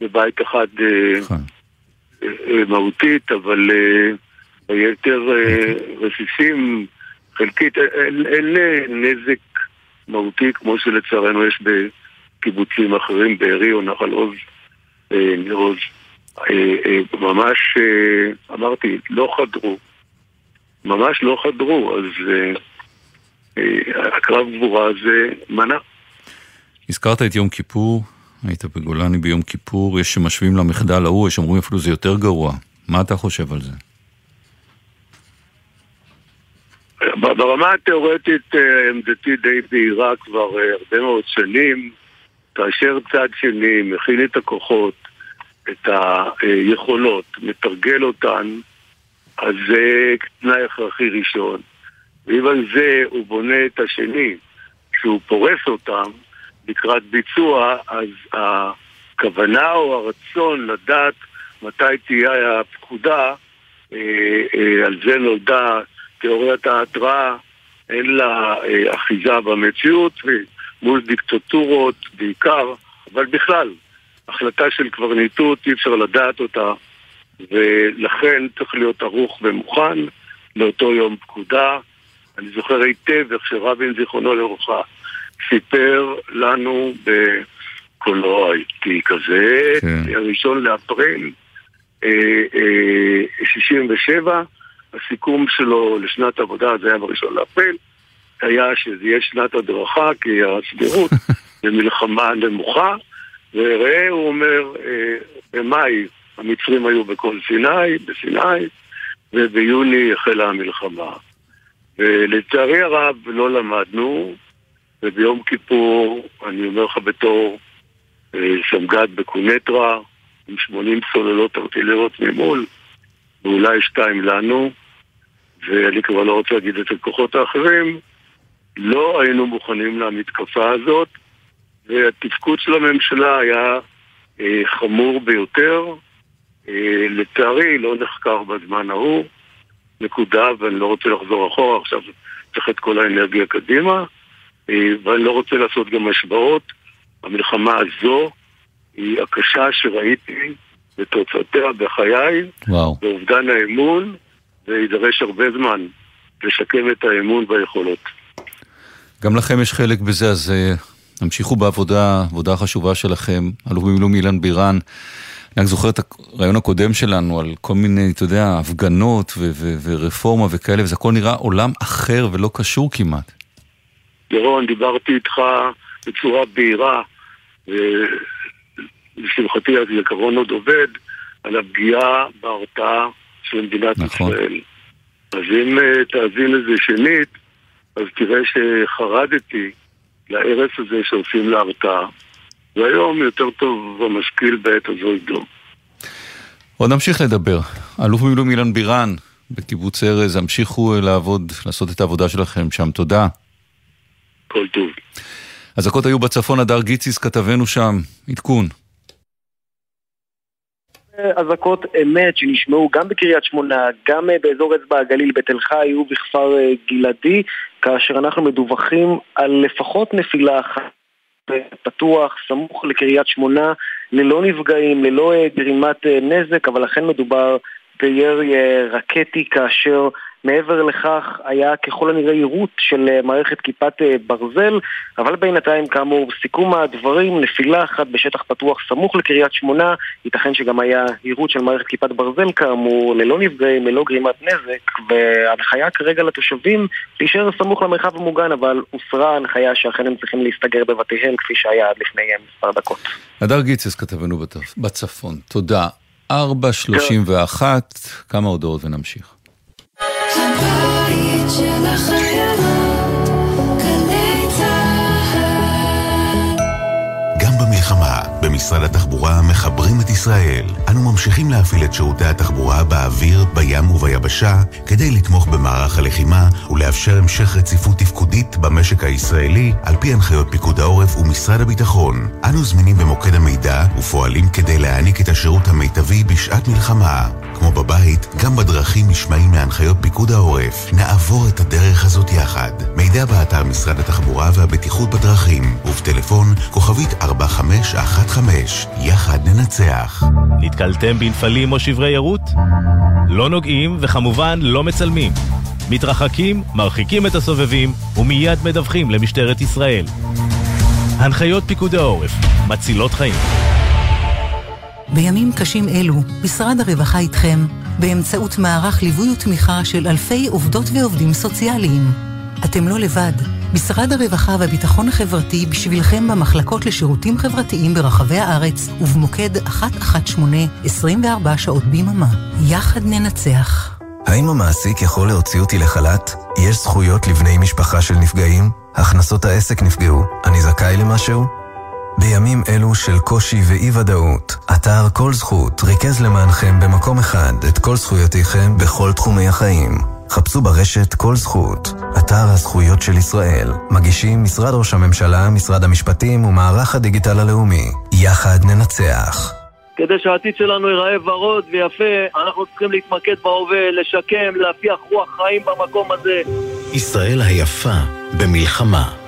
בבית אחד נכון. מהותית, אבל ביתר רסיסים חלקית, אין נזק מהותי כמו שלצערנו יש בקיבוצים אחרים, בארי או נחל עוז, ניר עוז. אה, אה, ממש, אה, אמרתי, לא חדרו. ממש לא חדרו, אז הקרב גבורה הזה מנע. הזכרת את יום כיפור, היית בגולני ביום כיפור, יש שמשווים למחדל ההוא, יש שאומרים אפילו זה יותר גרוע. מה אתה חושב על זה? ברמה התיאורטית עמדתי די בהירה כבר הרבה מאוד שנים, כאשר צד שני מכין את הכוחות, את היכולות, מתרגל אותן, אז זה תנאי הכרחי ראשון. ואם על זה הוא בונה את השני, שהוא פורס אותם לקראת ביצוע, אז הכוונה או הרצון לדעת מתי תהיה הפקודה, אה, אה, על זה נולדה תיאוריית ההתראה, אין לה אה, אחיזה במציאות, מול דיקטטורות בעיקר, אבל בכלל, החלטה של קברניטות, אי אפשר לדעת אותה, ולכן צריך להיות ערוך ומוכן לאותו יום פקודה. אני זוכר היטב איך שרבין, זיכרונו לרוחה, סיפר לנו בקולו האיטי כזה, כן. הראשון לאפריל אה, אה, 67, הסיכום שלו לשנת עבודה, זה היה בראשון לאפריל, היה שזה יהיה שנת הדרכה, כי הסבירות במלחמה נמוכה, וראה, הוא אומר, אה, במאי המצרים היו בכל סיני, בסיני, וביוני החלה המלחמה. ולצערי הרב לא למדנו, וביום כיפור, אני אומר לך בתור אה, סמג"ד בקוניטרה, עם 80 סוללות ארטילריות ממול, ואולי שתיים לנו, ואני כבר לא רוצה להגיד את הכוחות האחרים, לא היינו מוכנים למתקפה הזאת, והתפקוד של הממשלה היה אה, חמור ביותר. אה, לצערי, לא נחקר בזמן ההוא, נקודה, ואני לא רוצה לחזור אחורה, עכשיו צריך את כל האנרגיה קדימה, ואני לא רוצה לעשות גם השוואות. המלחמה הזו היא הקשה שראיתי בתוצאותיה בחיי, וואו. באובדן האמון, ויידרש הרבה זמן לשקם את האמון והיכולות. גם לכם יש חלק בזה, אז אה, המשיכו בעבודה, עבודה חשובה שלכם, אלוף במילואים אילן בירן. אני רק זוכר את הרעיון הקודם שלנו על כל מיני, אתה יודע, הפגנות ורפורמה וכאלה, וזה הכל נראה עולם אחר ולא קשור כמעט. ירון, דיברתי איתך בצורה בהירה, ולשמחתי הזיכרון עוד עובד, על הפגיעה בהרתעה של מדינת נכון. ישראל. אז אם אה, תאזין לזה שנית, אז תראה שחרדתי להרס הזה שעושים להרתעה. והיום יותר טוב המשכיל בעת הזו ידום. עוד נמשיך לדבר. אלוף במילואים אילן בירן בקיבוץ ארז, המשיכו לעבוד, לעשות את העבודה שלכם שם. תודה. כל טוב. אזעקות היו בצפון, הדר גיציס כתבנו שם, עדכון. אזעקות אמת שנשמעו גם בקריית שמונה, גם באזור אצבע הגליל, בתל חי ובכפר גלעדי, כאשר אנחנו מדווחים על לפחות נפילה אחת פתוח, סמוך לקריית שמונה, ללא נפגעים, ללא גרימת נזק, אבל אכן מדובר בירי רקטי כאשר מעבר לכך היה ככל הנראה יירוט של אה, מערכת כיפת אה, ברזל, אבל בינתיים כאמור סיכום הדברים, נפילה אחת בשטח פתוח סמוך לקריית שמונה, ייתכן שגם היה יירוט של מערכת כיפת ברזל כאמור, ללא נפגעים, ללא גרימת נזק, וההנחיה כרגע לתושבים להישאר סמוך למרחב המוגן, אבל הוסרה ההנחיה שאכן הם צריכים להסתגר בבתיהם כפי שהיה עד לפני אה, מספר דקות. הדר גיצס כתבנו בצפון, תודה. 4.31, כמה הודעות ונמשיך. הבית של החיילות, במשרד התחבורה מחברים את ישראל. אנו ממשיכים להפעיל את שירותי התחבורה באוויר, בים וביבשה, כדי לתמוך במערך הלחימה ולאפשר המשך רציפות תפקודית במשק הישראלי, על פי הנחיות פיקוד העורף ומשרד הביטחון. אנו זמינים במוקד המידע ופועלים כדי להעניק את השירות המיטבי בשעת מלחמה. כמו בבית, גם בדרכים נשמעים מהנחיות פיקוד העורף. נעבור את הדרך הזאת יחד. מידע באתר משרד התחבורה והבטיחות בדרכים, ובטלפון כוכבית 4515. יחד ננצח. נתקלתם בנפלים או שברי ערות? לא נוגעים וכמובן לא מצלמים. מתרחקים, מרחיקים את הסובבים ומיד מדווחים למשטרת ישראל. הנחיות פיקוד העורף, מצילות חיים. בימים קשים אלו, משרד הרווחה איתכם, באמצעות מערך ליווי ותמיכה של אלפי עובדות ועובדים סוציאליים. אתם לא לבד. משרד הרווחה והביטחון החברתי בשבילכם במחלקות לשירותים חברתיים ברחבי הארץ ובמוקד 118 24 שעות ביממה. יחד ננצח. האם המעסיק יכול להוציא אותי לחל"ת? יש זכויות לבני משפחה של נפגעים? הכנסות העסק נפגעו. אני זכאי למשהו? בימים אלו של קושי ואי-ודאות, אתר כל זכות ריכז למענכם במקום אחד את כל זכויותיכם בכל תחומי החיים. חפשו ברשת כל זכות, אתר הזכויות של ישראל. מגישים משרד ראש הממשלה, משרד המשפטים ומערך הדיגיטל הלאומי. יחד ננצח. כדי שהעתיד שלנו ייראה ורוד ויפה, אנחנו צריכים להתמקד בהווה, לשקם, להפיח רוח חיים במקום הזה. ישראל היפה במלחמה.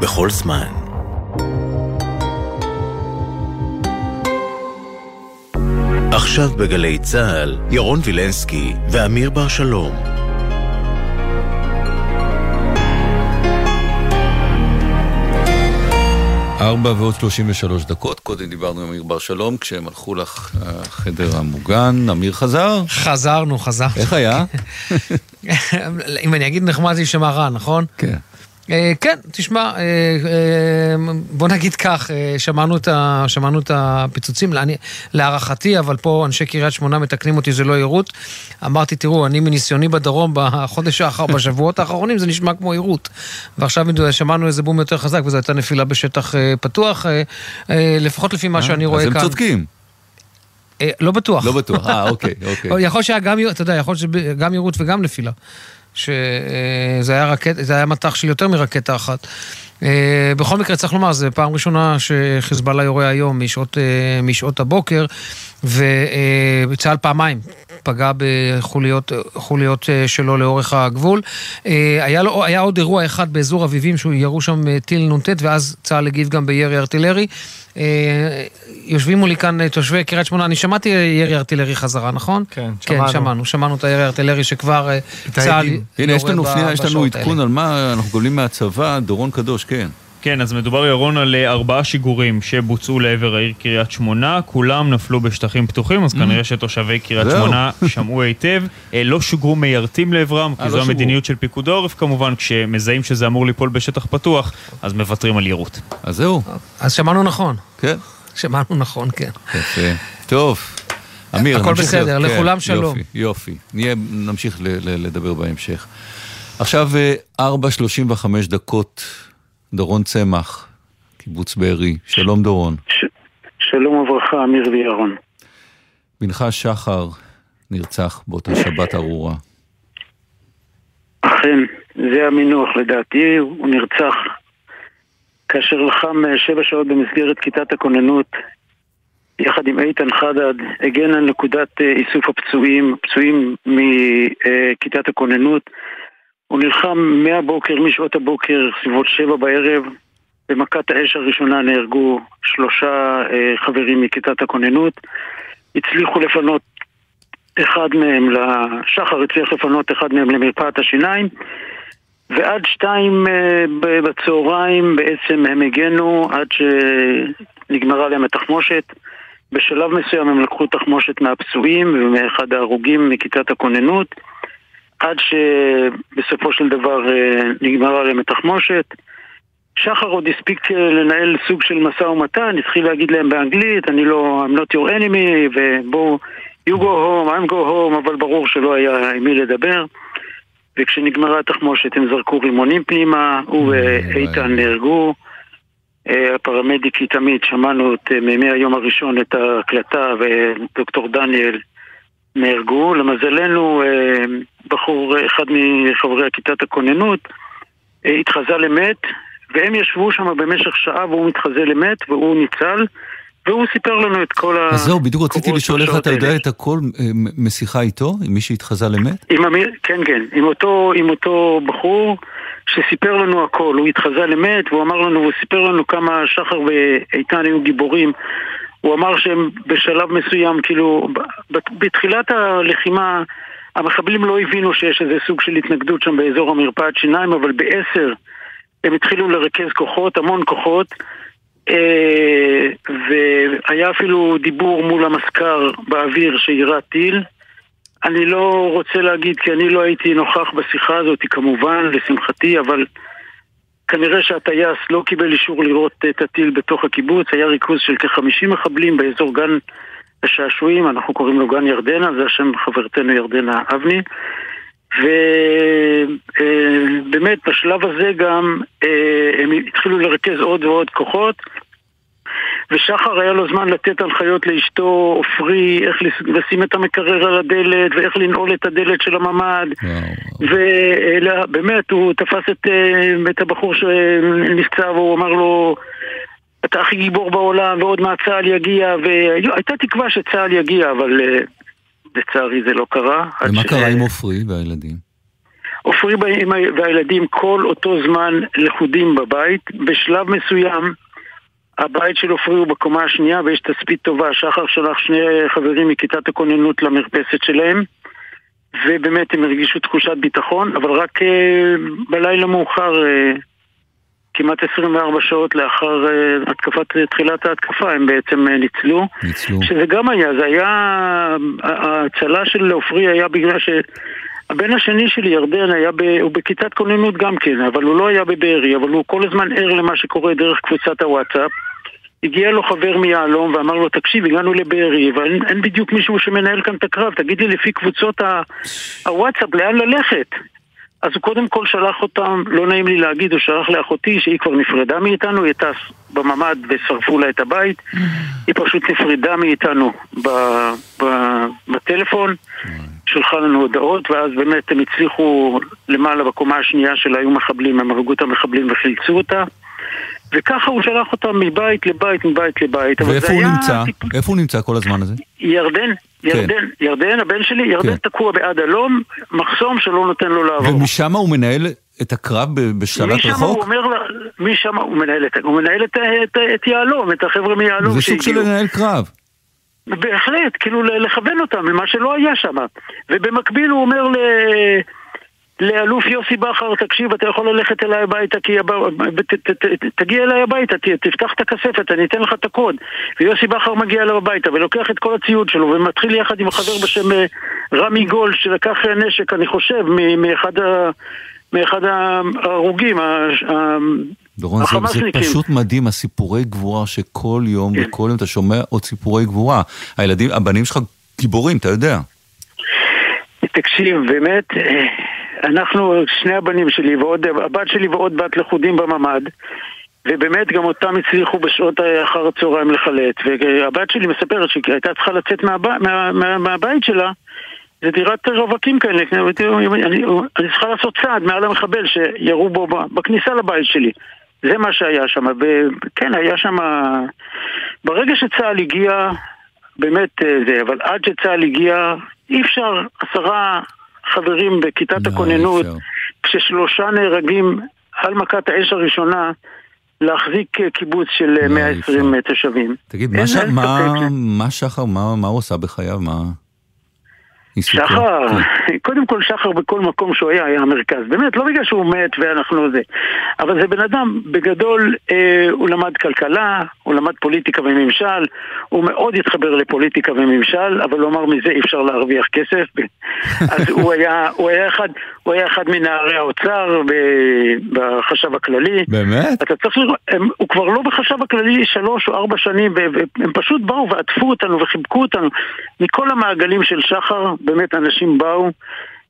בכל זמן. עכשיו בגלי צה"ל, ירון וילנסקי ואמיר בר שלום. ארבע ועוד שלושים ושלוש דקות, קודם דיברנו עם אמיר בר שלום כשהם הלכו לחדר המוגן, אמיר חזר? חזרנו, חזרנו. איך היה? אם אני אגיד נחמד זה יישמע רע, נכון? כן. אה, כן, תשמע, אה, אה, בוא נגיד כך, שמענו את, ה, שמענו את הפיצוצים, אני, להערכתי, אבל פה אנשי קריית שמונה מתקנים אותי, זה לא עירות. אמרתי, תראו, אני מניסיוני בדרום בחודש האחר, בשבועות האחרונים, זה נשמע כמו עירות. ועכשיו שמענו איזה בום יותר חזק, וזו הייתה נפילה בשטח פתוח, לפחות לפי מה שאני רואה כאן. אז הם צודקים. לא בטוח. לא בטוח, אה, אוקיי, אוקיי. יכול שהיה גם, אתה יודע, יכול להיות שגם יירוט וגם נפילה. שזה היה, רקט, היה מטח של יותר מרקטה אחת. אה, בכל מקרה, צריך לומר, זו פעם ראשונה שחיזבאללה יורה היום משעות, אה, משעות הבוקר, וצה"ל פעמיים פגע בחוליות שלו לאורך הגבול. היה, לו, היה עוד אירוע אחד באזור אביבים, שהוא ירו שם טיל נ"ט, ואז צה"ל הגיב גם בירי ארטילרי. יושבים מולי כאן תושבי קריית שמונה, אני שמעתי ירי ארטילרי חזרה, נכון? כן, שמענו. כן, שמענו, שמענו את הירי הארטילרי שכבר צה"ל... הנה, יש לנו, יש לנו עדכון על מה אנחנו גולים מהצבא, דורון קדוש, כן. כן, אז מדובר, ירון, על אה, ארבעה שיגורים שבוצעו לעבר העיר קריית שמונה, כולם נפלו בשטחים פתוחים, אז mm. כנראה שתושבי קריית שמונה שמעו היטב. אה, לא שוגרו מיירטים לעברם, כי אה, זו לא המדיניות של פיקוד העורף כמובן, כשמזהים שזה אמור ליפול בשטח פתוח, אז מוותרים על יירוט. אז זהו. אז שמענו נכון. כן. שמענו נכון, כן. יפה. טוב. אמיר, הכל בסדר, כן, לכולם שלום. יופי, יופי. נמשיך לדבר בהמשך. עכשיו 4.35 דקות דורון צמח, קיבוץ בארי. שלום דורון. ש... שלום וברכה, אמיר וירון. בנך שחר נרצח באותה שבת ארורה. אכן, זה המינוח לדעתי, הוא נרצח כאשר לחם אה, שבע שעות במסגרת כיתת הכוננות יחד עם איתן חדד, הגן על נקודת אה, איסוף הפצועים, פצועים מכיתת הכוננות. הוא נלחם מהבוקר, משעות הבוקר, סביבות שבע בערב. במכת האש הראשונה נהרגו שלושה אה, חברים מכיתת הכוננות. הצליחו לפנות אחד מהם, לשחר הצליח לפנות אחד מהם למרפאת השיניים. ועד שתיים אה, בצהריים בעצם הם הגנו עד שנגמרה להם התחמושת. בשלב מסוים הם לקחו תחמושת מהפצועים ומאחד ההרוגים מכיתת הכוננות. עד שבסופו של דבר אה, נגמרה עליהם התחמושת. שחר עוד הספיק אה, לנהל סוג של משא ומתן, התחיל להגיד להם באנגלית, אני לא, I'm not your enemy, ובואו, you go home, I'm go home, אבל ברור שלא היה עם מי לדבר. וכשנגמרה התחמושת הם זרקו רימונים פנימה, הוא ואיתן נהרגו. אה, הפרמדיקית עמית, שמענו את, מימי היום הראשון את ההקלטה, ודוקטור דניאל נהרגו. למזלנו, אה, בחור, אחד מחברי כיתת הכוננות, אה, התחזה למת, והם ישבו שם במשך שעה והוא מתחזה למת והוא ניצל. והוא סיפר לנו את כל ה... אז זהו, בדיוק רציתי לשאול איך אתה יודע את הכל אה, משיחה איתו, עם מי שהתחזה למת? עם אמיר, כן, כן, עם אותו, עם אותו בחור שסיפר לנו הכל, הוא התחזה למת, והוא אמר לנו, הוא סיפר לנו כמה שחר ואיתן היו גיבורים הוא אמר שהם בשלב מסוים, כאילו, בתחילת הלחימה המחבלים לא הבינו שיש איזה סוג של התנגדות שם באזור המרפאת שיניים, אבל בעשר הם התחילו לרכז כוחות, המון כוחות, אה, והיה אפילו דיבור מול המזכ"ר באוויר שיירה טיל. אני לא רוצה להגיד כי אני לא הייתי נוכח בשיחה הזאת כמובן, לשמחתי, אבל כנראה שהטייס לא קיבל אישור לראות את הטיל בתוך הקיבוץ, היה ריכוז של כ-50 מחבלים באזור גן השעשועים, אנחנו קוראים לו גן ירדנה, זה השם חברתנו ירדנה אבני. ובאמת אה, בשלב הזה גם אה, הם התחילו לרכז עוד ועוד כוחות ושחר היה לו זמן לתת הנחיות לאשתו עופרי איך לשים את המקרר על הדלת ואיך לנעול את הדלת של הממ"ד ובאמת הוא תפס את, אה, את הבחור שנפצע והוא אמר לו אתה הכי גיבור בעולם ועוד מעט צה"ל יגיע והייתה תקווה שצה"ל יגיע אבל אה, לצערי זה לא קרה ומה קרה עם עופרי והילדים? עופרי והילדים כל אותו זמן לכודים בבית בשלב מסוים הבית של עופרי הוא בקומה השנייה ויש תצפית טובה. שחר שלח שני חברים מכיתת הכוננות למרפסת שלהם ובאמת הם הרגישו תחושת ביטחון, אבל רק uh, בלילה מאוחר, uh, כמעט 24 שעות לאחר uh, התקפת, תחילת ההתקפה, הם בעצם ניצלו. ניצלו. שזה גם היה, זה היה, ההצלה של עופרי היה בגלל ש... הבן השני שלי, ירדן, היה ב... הוא בכיתת כוננות גם כן, אבל הוא לא היה בבארי, אבל הוא כל הזמן ער למה שקורה דרך קבוצת הוואטסאפ. הגיע לו חבר מיהלום ואמר לו, תקשיב, הגענו לבארי, ואין בדיוק מישהו שמנהל כאן את הקרב, תגיד לי לפי קבוצות הוואטסאפ לאן ללכת. אז הוא קודם כל שלח אותם, לא נעים לי להגיד, הוא שלח לאחותי שהיא כבר נפרדה מאיתנו, היא הייתה בממ"ד ושרפו לה את הבית, היא פשוט נפרדה מאיתנו ב, ב, בטלפון, שלחה לנו הודעות, ואז באמת הם הצליחו למעלה בקומה השנייה שלה היו מחבלים, הם הרגו את המחבלים וחילצו אותה. וככה הוא שלח אותם מבית לבית, מבית לבית. ואיפה הוא נמצא? טיפ... איפה הוא נמצא כל הזמן הזה? ירדן, ירדן, ירדן, הבן שלי, ירדן כן. תקוע בעד הלום, מחסום שלא נותן לו לעבור. ומשם הוא מנהל את הקרב בשלט משם הוא רחוק? אומר, משם הוא מנהל את, הוא מנהל את, את, את יהלום, את החבר'ה מיהלום זה סוג של לנהל קרב. בהחלט, כאילו לכוון אותם למה שלא היה שם. ובמקביל הוא אומר ל... לאלוף יוסי בכר, תקשיב, אתה יכול ללכת אליי הביתה, כי הב... ת, ת, ת, תגיע אליי הביתה, ת, תפתח את הכספת, אני אתן לך את הקוד. ויוסי בכר מגיע אליו הביתה ולוקח את כל הציוד שלו ומתחיל יחד עם חבר בשם אה, רמי גול, שלקח נשק, אני חושב, מאחד, ההרוגים, דורון, זה, זה. פשוט מדהים, הסיפורי גבורה שכל יום וכל יום אתה שומע עוד סיפורי גבורה. הילדים, הבנים שלך גיבורים, אתה יודע. תקשיב, באמת, אה, אנחנו, שני הבנים שלי ועוד, הבת שלי ועוד בת לכודים בממ"ד ובאמת גם אותם הצליחו בשעות אחר הצהריים לחלט והבת שלי מספרת שהיא הייתה צריכה לצאת מהב... מה... מה... מהבית שלה זה דירת רווקים כאלה, אני, אני, אני צריכה לעשות צעד מעל המחבל שירו בו בכניסה לבית שלי זה מה שהיה שם, וכן, היה שם... ברגע שצה"ל הגיע, באמת אה, זה, אבל עד שצה"ל הגיע, אי אפשר עשרה חברים בכיתת הכוננות, כששלושה נהרגים על מכת האש הראשונה, להחזיק אה, קיבוץ של אה, 120 תושבים. תגיד, מה, ש... שחר, מה, מה הוא עשה בחייו? מה... שחר, כן. קודם כל שחר בכל מקום שהוא היה, היה המרכז. באמת, לא בגלל שהוא מת ואנחנו זה. אבל זה בן אדם, בגדול, אה, הוא למד כלכלה, הוא למד פוליטיקה וממשל, הוא מאוד התחבר לפוליטיקה וממשל, אבל הוא אמר מזה אי אפשר להרוויח כסף. אז הוא היה, הוא היה אחד, הוא היה אחד מנערי האוצר ב- בחשב הכללי. באמת? אתה צריך לראות, הם, הוא כבר לא בחשב הכללי שלוש או ארבע שנים, והם פשוט באו ועטפו אותנו וחיבקו אותנו. מכל המעגלים של שחר, באמת אנשים באו,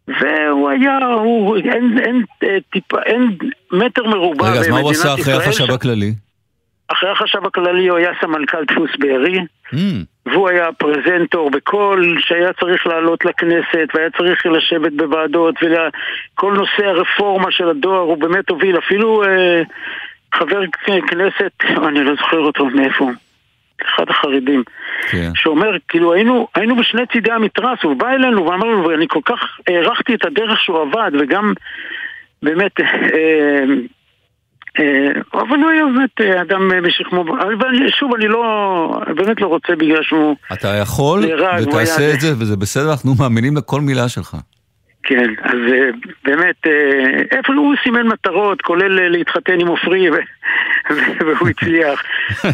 והוא היה, הוא, אין, אין, אה, טיפה, אין מטר מרובע רגע, אז מה הוא במדינת עשה אחרי ישראל החשב הכללי? אחרי החשב הכללי הוא היה סמנכ"ל דפוס בארי. Mm, והוא היה פרזנטור בכל שהיה צריך לעלות לכנסת והיה צריך לשבת בוועדות וכל נושא הרפורמה של הדואר הוא באמת הוביל אפילו אה, חבר כנסת, אני לא זוכר אותו מאיפה, אחד החרדים, כן. שאומר, כאילו היינו, היינו בשני צידי המתרס, הוא בא אלינו ואמר לנו, ואני כל כך הערכתי את הדרך שהוא עבד וגם באמת אה, אה, אבל הוא היה באמת אה, אדם אה, משכמו, אבל שוב, אני לא, באמת לא רוצה בגלל שהוא... אתה יכול, נהרג, ותעשה היה- את זה, וזה בסדר, אנחנו מאמינים לכל מילה שלך. כן, אז אה, באמת, אה, איפה הוא סימן מטרות, כולל אה, להתחתן עם עופרי, והוא הצליח.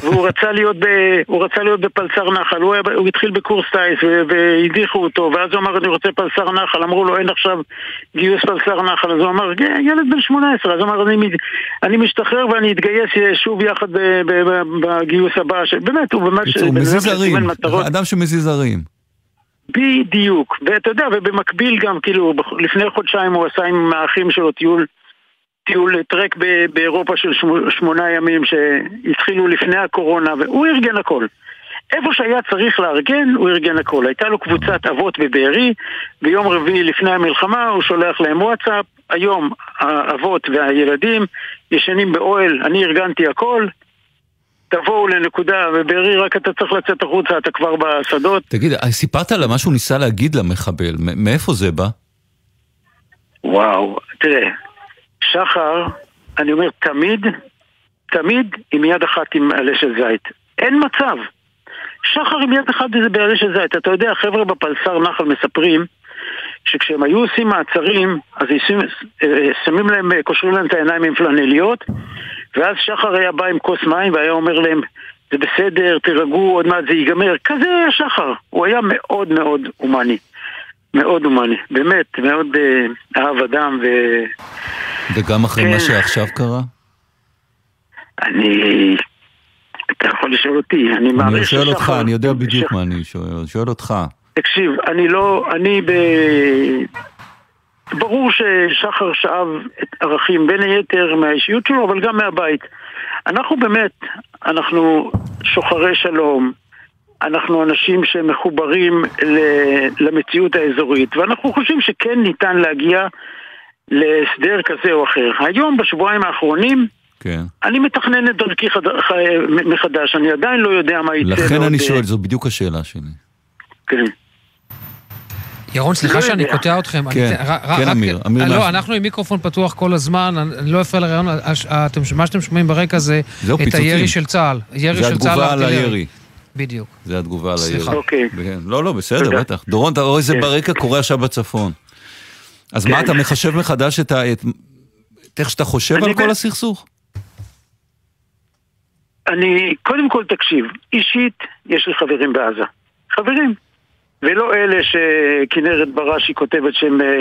והוא רצה להיות, ב, הוא רצה להיות בפלסר נחל, הוא, היה, הוא התחיל בקורס טיס והדיחו אותו, ואז הוא אמר אני רוצה פלסר נחל, אמרו לו אין עכשיו גיוס פלסר נחל, אז הוא אמר "כן, ילד בן 18, אז הוא אמר אני, אני משתחרר ואני אתגייס אה, שוב יחד בגיוס הבא, ש- באמת, הוא ממש הוא מזיז הרים. אדם שמזיז הרים. בדיוק, ואתה יודע, ובמקביל גם, כאילו, לפני חודשיים הוא עשה עם האחים שלו טיול, טיול טרק באירופה של שמו- שמונה ימים שהתחילו לפני הקורונה, והוא ארגן הכל. איפה שהיה צריך לארגן, הוא ארגן הכל. הייתה לו קבוצת אבות בבארי, ביום רביעי לפני המלחמה הוא שולח להם וואטסאפ, היום האבות והילדים ישנים באוהל, אני ארגנתי הכל, תבואו לנקודה, ובארי רק אתה צריך לצאת החוצה, אתה כבר בשדות. תגיד, סיפרת לה מה שהוא ניסה להגיד למחבל, מאיפה זה בא? וואו, תראה, שחר, אני אומר, תמיד, תמיד עם יד אחת עם עלה של זית. אין מצב. שחר עם יד אחת זה בעלה של זית. אתה יודע, חבר'ה בפלסר נחל מספרים שכשהם היו עושים מעצרים, אז עושים, אה, שמים להם, אה, קושרים להם את העיניים עם פלנליות, ואז שחר היה בא עם כוס מים והיה אומר להם, זה בסדר, תירגעו, עוד מעט זה ייגמר. כזה היה שחר. הוא היה מאוד מאוד הומני. מאוד הומני. באמת, מאוד אה, אהב אדם ו... וגם אחרי כן. מה שעכשיו קרה? אני... אתה יכול לשאול אותי, אני אני מעריך שואל אותך, אני יודע בדיוק מה אני שואל, שואל אותך. תקשיב, אני לא... אני ב... ברור ששחר שאב את ערכים בין היתר מהאישיות שלו, אבל גם מהבית. אנחנו באמת, אנחנו שוחרי שלום, אנחנו אנשים שמחוברים ל- למציאות האזורית, ואנחנו חושבים שכן ניתן להגיע להסדר כזה או אחר. היום, בשבועיים האחרונים, כן. אני מתכנן את דרכי חד... ח... מחדש, אני עדיין לא יודע מה יצא. לכן אני אה, שואל, זו בדיוק השאלה שלי. כן. ירון, סליחה לא שאני יודע. קוטע אתכם. כן, כן, אמיר, אמיר לא. אנחנו עם מיקרופון פתוח כל הזמן, אני לא אפריע לרעיון, מה שאתם שומעים ברקע זה את. הירי של צה"ל. ירי זה של צה"ל התגובה על. הירי. בדיוק. זה התגובה על הירי. סליחה. אוקיי. כן. לא, לא, בסדר. בטח. דורון, אתה רואה איזה כן. ברקע קורה עכשיו בצפון. אז כן. מה, אתה מחשב מחדש את ה... את- את איך שאתה חושב על כל ב- הסכסוך? אני, קודם כל תקשיב, אישית יש לי חברים בעזה. חברים. ולא אלה שכנרת בראשי כותבת שהם אה,